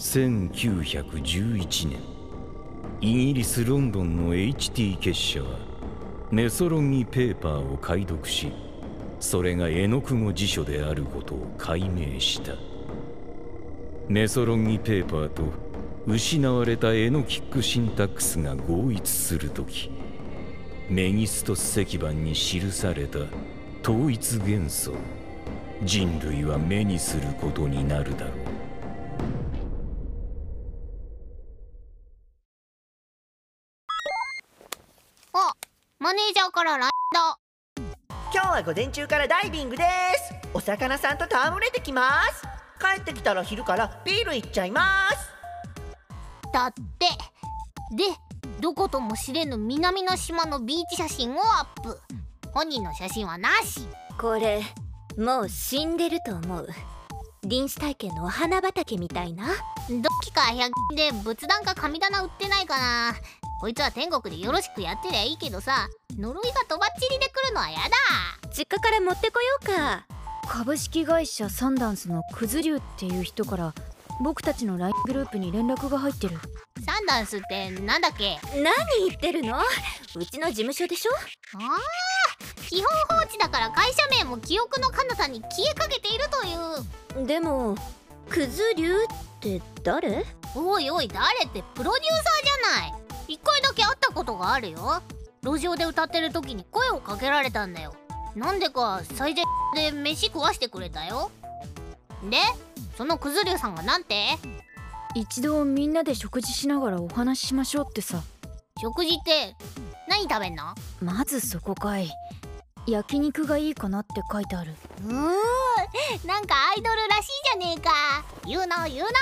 1911年イギリス・ロンドンの HT 結社はメソロンギペーパーを解読しそれが絵の具語辞書であることを解明した。メソロンギペーパーと失われた絵のキックシンタックスが合一するときメギストス石板に記された統一元素人類は目にすることになるだろう。マネージャーから LINE だ。今日は午前中からダイビングです。お魚さんと戯れてきます。帰ってきたら昼からビールいっちゃいます。だって。でどことも知れぬ南の島のビーチ写真をアップ。本人の写真はなし。これもう死んでると思う。臨死体験のお花畑みたいな。どっきか100で仏壇か神棚売ってないかなこいつは天国でよろしくやってりゃいいけどさ呪いがとばっちりで来るのはやだ。実家から持ってこようか。株式会社サンダンスのクズリュウっていう人から僕たちの LINE グループに連絡が入ってる。サンダンスってなんだっけ？何言ってるの？うちの事務所でしょ？ああ基本放置だから会社名も記憶の彼方に消えかけているという。でもクズ流って誰？おいおい誰ってプロデューサーじゃない一回だけ会ったことがあるよ。路上で歌ってる時に声をかけられたんだよ。なんでか最善で飯食わしてくれたよ。でそのクズリュウさんがなんて？一度みんなで食事しながらお話ししましょうってさ。食事って何食べんの？まずそこかい。焼肉がいいかなって書いてある。うーん。なんかアイドルらしいじゃねえか。言うの言うの。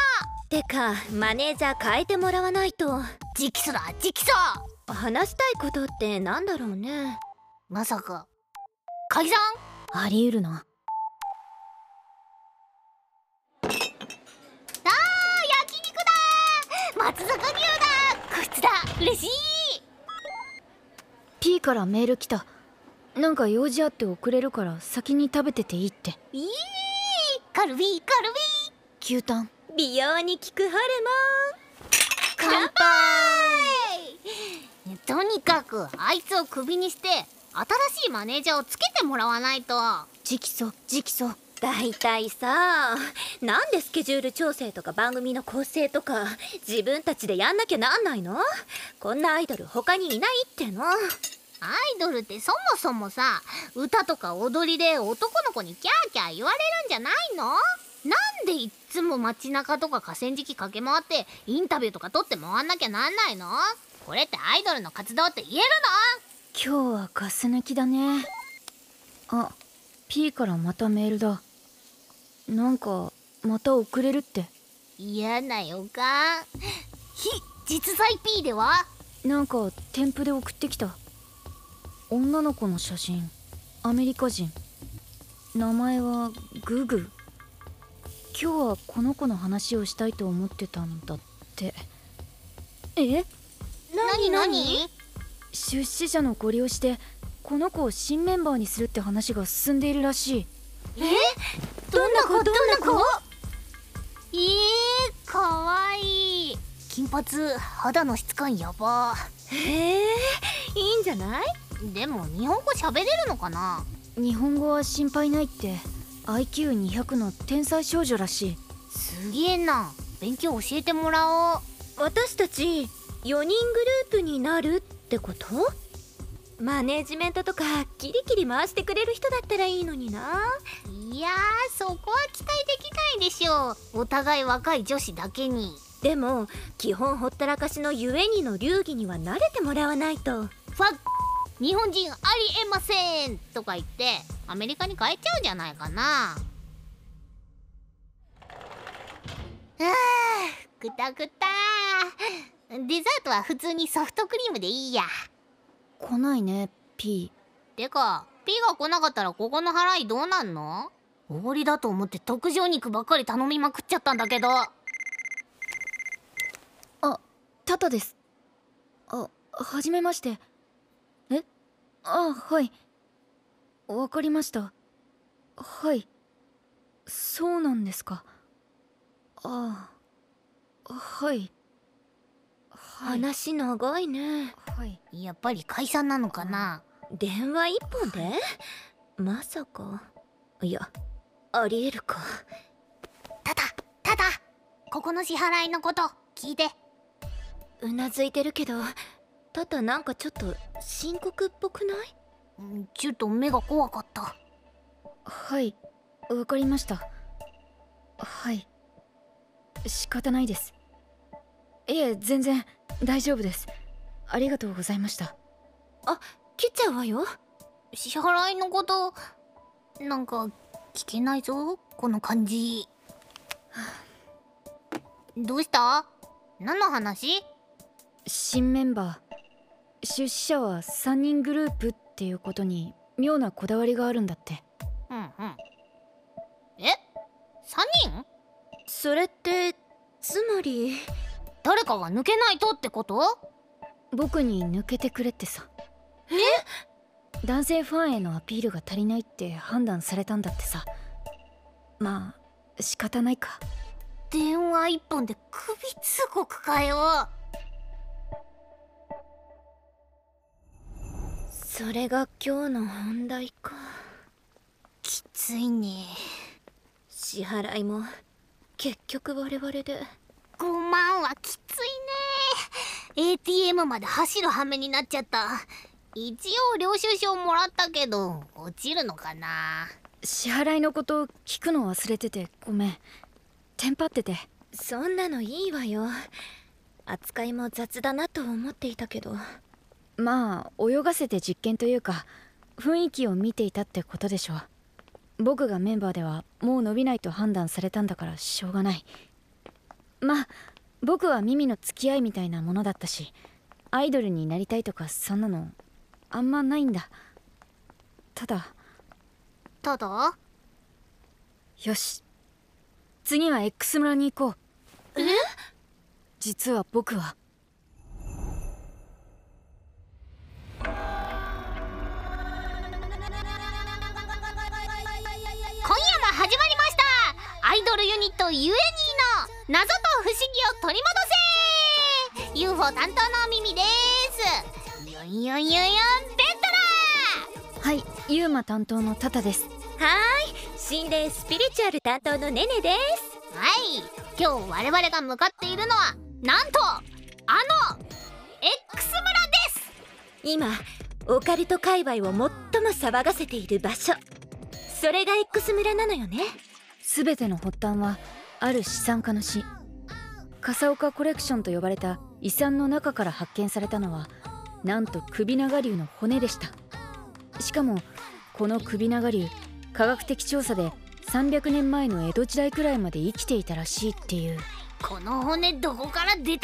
てかマネージャー変えてもらわないと直訴だ直訴。話したいことってなんだろうね。まさか。解散？あり得るな。あー焼肉だ。松坂牛だ。こいつだ。嬉しい。P からメール来た。なんか用事あって遅れるから先に食べてていいって。いい。カルビーカルビ牛タン。美容に効くホルー乾杯。とにかくあいつをクビにして新しいマネージャーをつけてもらわないと。直訴直訴大体さなんでスケジュール調整とか番組の構成とか自分たちでやんなきゃなんないの？こんなアイドル他にいないっての。アイドルってそもそもさ歌とか踊りで男の子にキャーキャー言われるんじゃないの？でいっつも街中とか河川敷駆け回ってインタビューとか撮って回んなきゃなんないの？これってアイドルの活動って言える今日はガス抜きだね。あ P からまたメールだ。なんかまた遅れるって。の嫌な予感。非実在 P では？なんか添付で送ってきた。女の子の写真。アメリカ人。名前はググ今日はこの子の話をしたいと思ってたんだって。え？何何？出資者のご利用してこの子を新メンバーにするって話が進んでいるらしい。どんな子？どんな子？えー、かわい。い金髪肌の質感やば。へえいいんじゃない？でも日本語喋れるのかな？日本語は心配ないって IQ200 の天才少女らしい。すげえな。勉強教えてもらおう。私たち4人グループになるってこと？マネージメントとかキリキリ回してくれる人だったらいいのにな。いやーそこは期待できないでしょう。お互い若い女子だけに。でも基本ほったらかしのゆえにの流儀には慣れてもらわないと。ファッ日本人ありえませんとか言ってアメリカに帰っちゃうんじゃないかな。あーくたくたデザートは普通にソフトクリームでいいや。来ないね P てか P が来なかったらここの払いどうなんの？おごりだと思って特上肉ばっかり頼みまくっちゃったんだけど。あタタです。あはじめまして。えあはい。わかりました。はい。そうなんですか。ああはい。はい。話長いね。はい。やっぱり解散なのかな。電話一本で？まさか。いやありえるか。ただただここの支払いのこと聞いて。うなずいてるけどタタなんかちょっと深刻っぽくない？うんちょっと目が怖かった。はいわかりました。はい。仕方ないです。いえ全然大丈夫です。ありがとうございました。切っちゃうわよ。支払いのことなんか聞けないぞこの感じ。どうした？何の話？新メンバー出資者は3人グループっていうことに妙なこだわりがあるんだって。うんうん。え？三人？それってつまり？誰かが抜けないとってこと？僕に抜けてくれってさ。え？男性ファンへのアピールが足りないって判断されたんだってさ。まあ仕方ないか。電話一本で首つごくかよそれが今日の本題か。きついね。支払いも結局我々で。5万はきついね。ATM まで走る羽目になっちゃった。一応領収書もらったけど落ちるのかな。支払いのこと聞くの忘れててごめん。テンパってて。そんなのいいわよ。扱いも雑だなと思っていたけどまあ泳がせて実験というか雰囲気を見ていたってことでしょう。僕がメンバーではもう伸びないと判断されたんだからしょうがない。まあ僕は耳の付き合いみたいなものだったしアイドルになりたいとかそんなのあんまないんだ。ただ。ただ？よし。次は X 村に行こう。え？実は僕はユニットユエニー。の謎と不思議を取り戻せ UFO 担当のミミです。ユンユンユンユンベッドラはいユーマ担当のタタです。はーい心霊スピリチュアル担当のネネですはい今日我々が向かっているのはなんとあの X 村です。今オカルト界隈を最も騒がせている場所。それが X 村なのよね。全ての発端はある資産家の死。笠岡コレクションと呼ばれた遺産の中から発見されたのはなんと首長竜の骨でした。しかもこの首長竜科学的調査で300年前の江戸時代くらいまで生きていたらしいっていう。この骨どこから出たんじ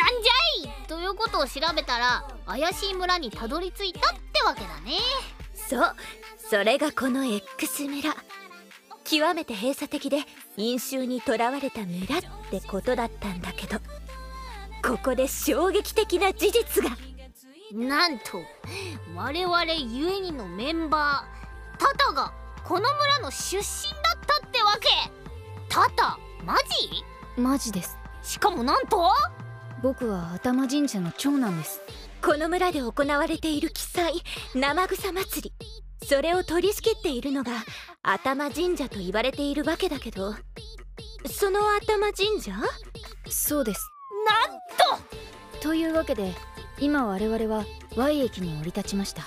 ゃい！ということを調べたら怪しい村にたどり着いたってわけだね。そうそれがこの X 村極めて閉鎖的で陰臭にとらわれた村ってことだったんだけどここで衝撃的な事実が。なんと我々ゆえにのメンバータタがこの村の出身だったってわけ。タタマジ？マジです。しかもなんと？僕は頭神社の長男です。この村で行われている奇祭生草祭りそれを取り仕切っているのが頭神社と言われているわけだけど。その頭神社？そうです。なんと！というわけで今我々は Y 駅に降り立ちました。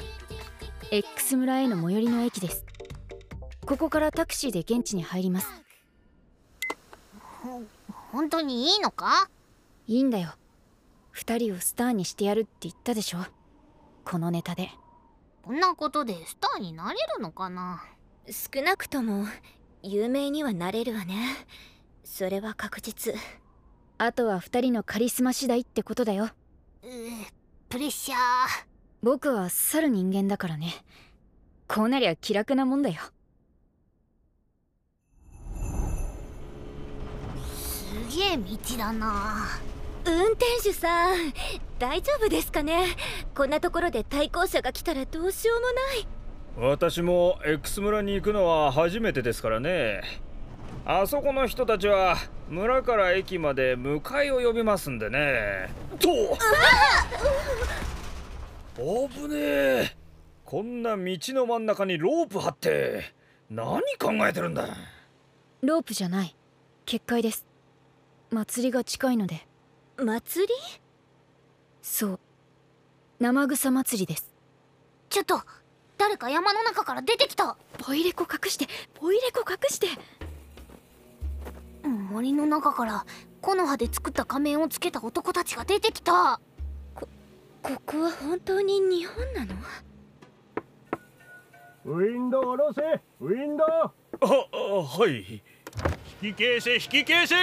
X 村への最寄りの駅です。ここからタクシーで現地に入ります。本当にいいのか？いいんだよ。二人をスターにしてやるって言ったでしょ。このネタでこんなことでスターになれるのかな？少なくとも有名にはなれるわね。それは確実。あとは二人のカリスマ次第ってことだよ。うープレッシャー。僕は去る人間だからね。こうなりゃ気楽なもんだよ。すげえ道だな。運転手さん大丈夫ですかね？こんなところで対向車が来たらどうしようもない。私も X 村に行くのは初めてですからね。あそこの人たちは村から駅まで迎えを呼びますんでね。と危ねえ。こんな道の真ん中にロープ張って何考えてるんだ。ロープじゃない。結界です。祭りが近いので。祭り？そう。生草祭りです。ちょっと誰か山の中から出てきた。ポイレコ隠してポイレコ隠して。森の中から木の葉で作った仮面をつけた男たちが出てきた。ここは本当に日本なの？ウィンドウ下ろせウィンドウ。ああはい。引き消せ引き消せ。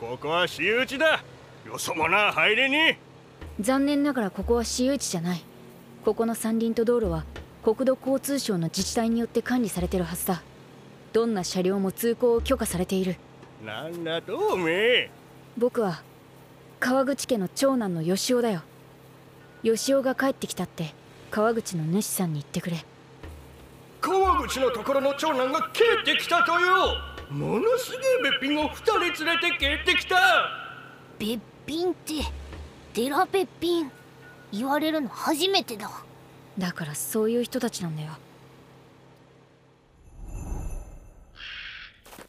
ここは私有地だ。よそ者は入れに残念ながらここは私有地じゃない。ここの山林と道路は国土交通省の自治体によって管理されてるはずだ。どんな車両も通行を許可されている。なんだとおめえ。僕は川口家の長男の吉尾だよ。吉尾が帰ってきたって川口の主さんに言ってくれ。川口のところの長男が帰ってきたとよ。ものすげえべっぴんを二人連れて帰ってきた。べっぴんってデラべっぴん言われるの初めてだ。だからそういう人たちなんだよ。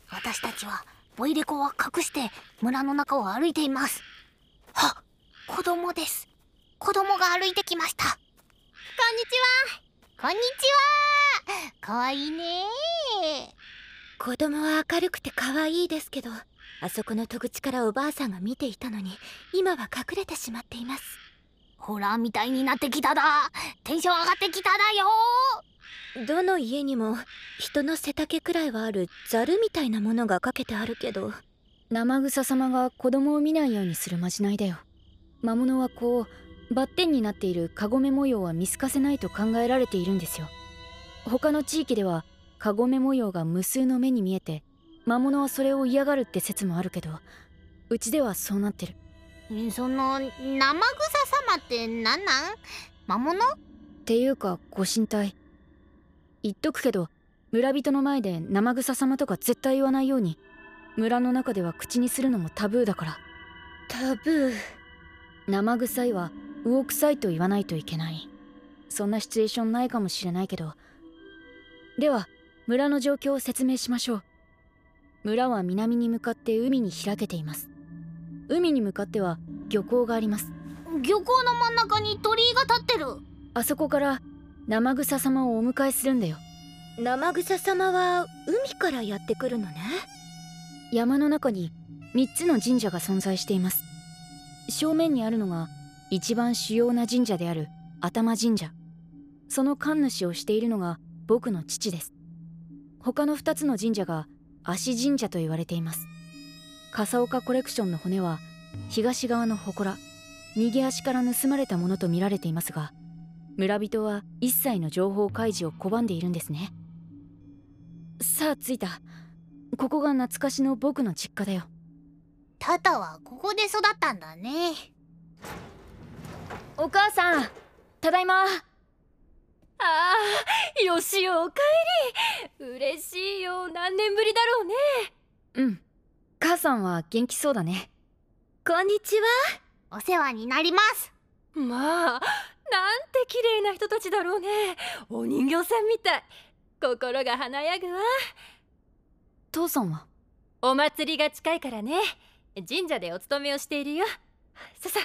私たちはボイレコは隠して村の中を歩いています。は子供です。子供が歩いてきました。こんにちは。こんにちは。かわいいね。子供は明るくて可愛いですけどあそこの戸口からおばあさんが見ていたのに今は隠れてしまっています。ホラーみたいになってきただテンション上がってきただよ。どの家にも人の背丈くらいはあるザルみたいなものがかけてあるけど。生草様が子供を見ないようにするまじないだよ。魔物はこうバッテンになっているカゴメ模様は見透かせないと考えられているんですよ。他の地域ではカゴメ模様が無数の目に見えて魔物はそれを嫌がるって説もあるけどうちではそうなってる。その生草様って何なん？魔物？っていうかご神体。言っとくけど村人の前で生草様とか絶対言わないように村の中では口にするのもタブーだから。タブー？生臭いは魚臭いと言わないといけない。そんなシチュエーションないかもしれないけど。では村の状況を説明しましょう村は南に向かって海に開けています。海に向かっては漁港があります。漁港の真ん中に鳥居が立ってる。あそこから生草様をお迎えするんだよ。生草様は海からやってくるのね。山の中に3つの神社が存在しています。正面にあるのが一番主要な神社である頭神社。その神主をしているのが僕の父です。他の2つの神社が足神社と言われています。笠岡コレクションの骨は東側の祠逃げ足から盗まれたものとみられていますが村人は一切の情報開示を拒んでいるんですね。さあ着いた。ここが懐かしの僕の実家だよ。タタはここで育ったんだね。お母さんただいまああよしおおかえり。嬉しいよ何年ぶりだろうね。うん。母さんは元気そうだね。こんにちは。お世話になります。まあなんて綺麗な人たちだろうね。お人形さんみたい。心が華やぐわ。父さんは？お祭りが近いからね。神社でお勤めをしているよ。ささ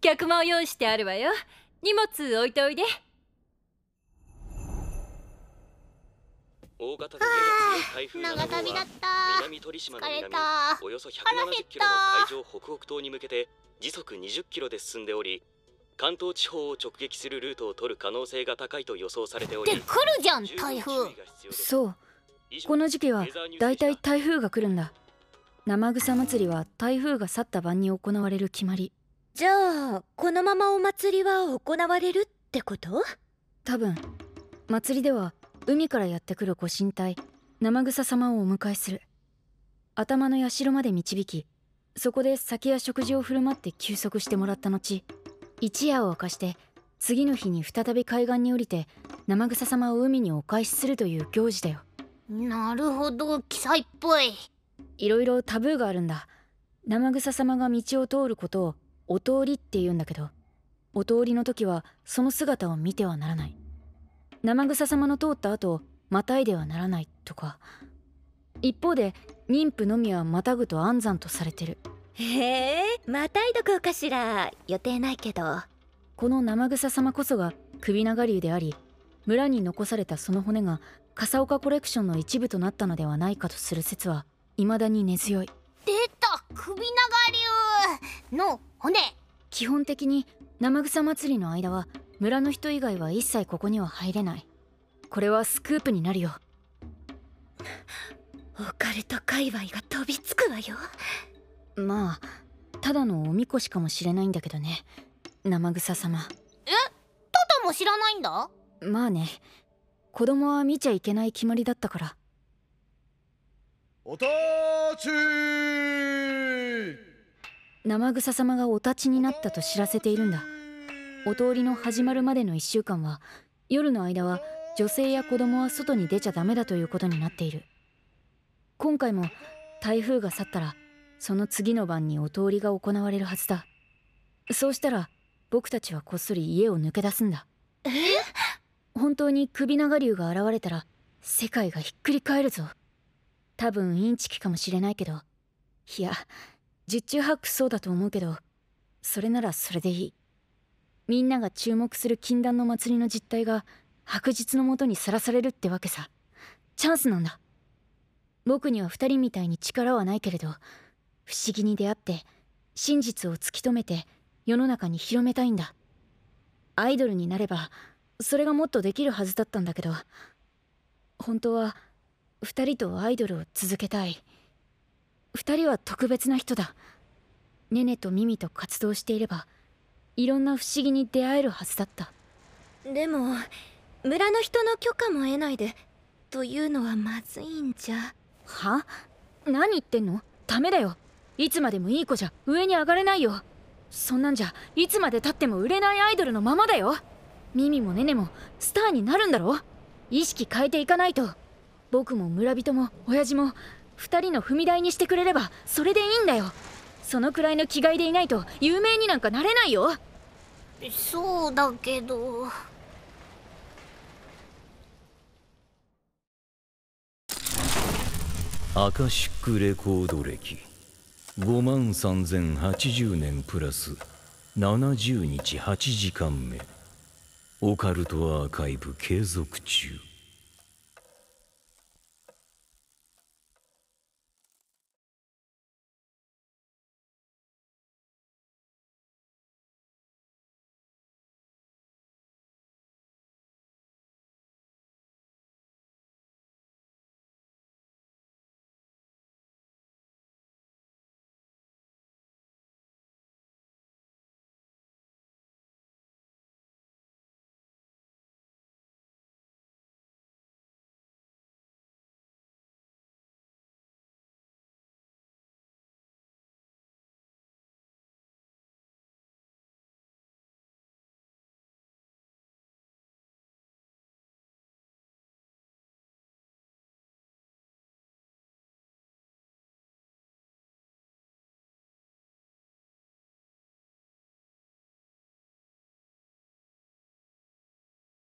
客間を用意してあるわよ。荷物置いておいで大型で台風7号は長旅だった。南鳥島の南疲れた。およそ170キロの海上北北東に向けて時速20キロで進んでおり関東地方を直撃するルートを取る可能性が高いと予想されておりで来るじゃん台風。そう。この時期はだいた。い台風が来るんだ。生草祭りは台風が去った晩に行われる決まり。じゃあこのままお祭りは行われるってこと？多分。祭りでは海からやってくるご神体生草様をお迎えする。頭の社まで導きそこで酒や食事を振る舞って休息してもらった後一夜を明かして次の日に再び海岸に降りて生草様を海にお返しするという行事だよ。なるほど記載っぽい。いろいろタブーがあるんだ。生草様が道を通ることをお通りって言うんだけどお通りの時はその姿を見てはならない生草様の通った後またいではならないとか。一方で妊婦のみはまたぐと安産とされてる。へえまたいどこうかしら。予定ないけど。この生草様こそが首長竜であり村に残されたその骨が笠岡コレクションの一部となったのではないかとする説は未だに根強い。出た首長竜の骨。基本的に生草祭りの間は村の人以外は一切ここには入れない。これはスクープになるよ。オカルト界隈が飛びつくわよ。まあただのおみこしかもしれないんだけどね。生草様。え？タタも知らないんだ？まあね。子供は見ちゃいけない決まりだったから。おたち生草様がお立ちになったと知らせているんだお通りの始まるまでの1週間は夜の間は女性や子供は外に出ちゃダメだということになっている。今回も台風が去ったらその次の晩にお通りが行われるはずだ。そうしたら僕たちはこっそり家を抜け出すんだ。え？本当に首長竜が現れたら世界がひっくり返るぞ。多分インチキかもしれないけど。いや十中八九そうだと思うけどそれならそれでいいみんなが注目する禁断の祭りの実態が白日のもとにさらされるってわけさ。チャンスなんだ。僕には二人みたいに力はないけれど不思議に出会って真実を突き止めて世の中に広めたいんだ。アイドルになればそれがもっとできるはずだったんだけど本当は二人とアイドルを続けたい。二人は特別な人だ。ネネとミミと活動していればいろんな不思議に出会えるはずだった。でも村の人の許可も得ないでというのはまずいんじゃ。は？何言ってんの？ダメだよ。いつまでもいい子じゃ上に上がれないよ。そんなんじゃいつまでたっても売れないアイドルのままだよ。ミミもネネもスターになるんだろ？意識変えていかないと。僕も村人も親父も二人の踏み台にしてくれればそれでいいんだよそのくらいの気概でいないと有名になんかなれないよ。そうだけど。アカシックレコード歴。5万3080年プラス。70日8時間目。オカルトアーカイブ継続中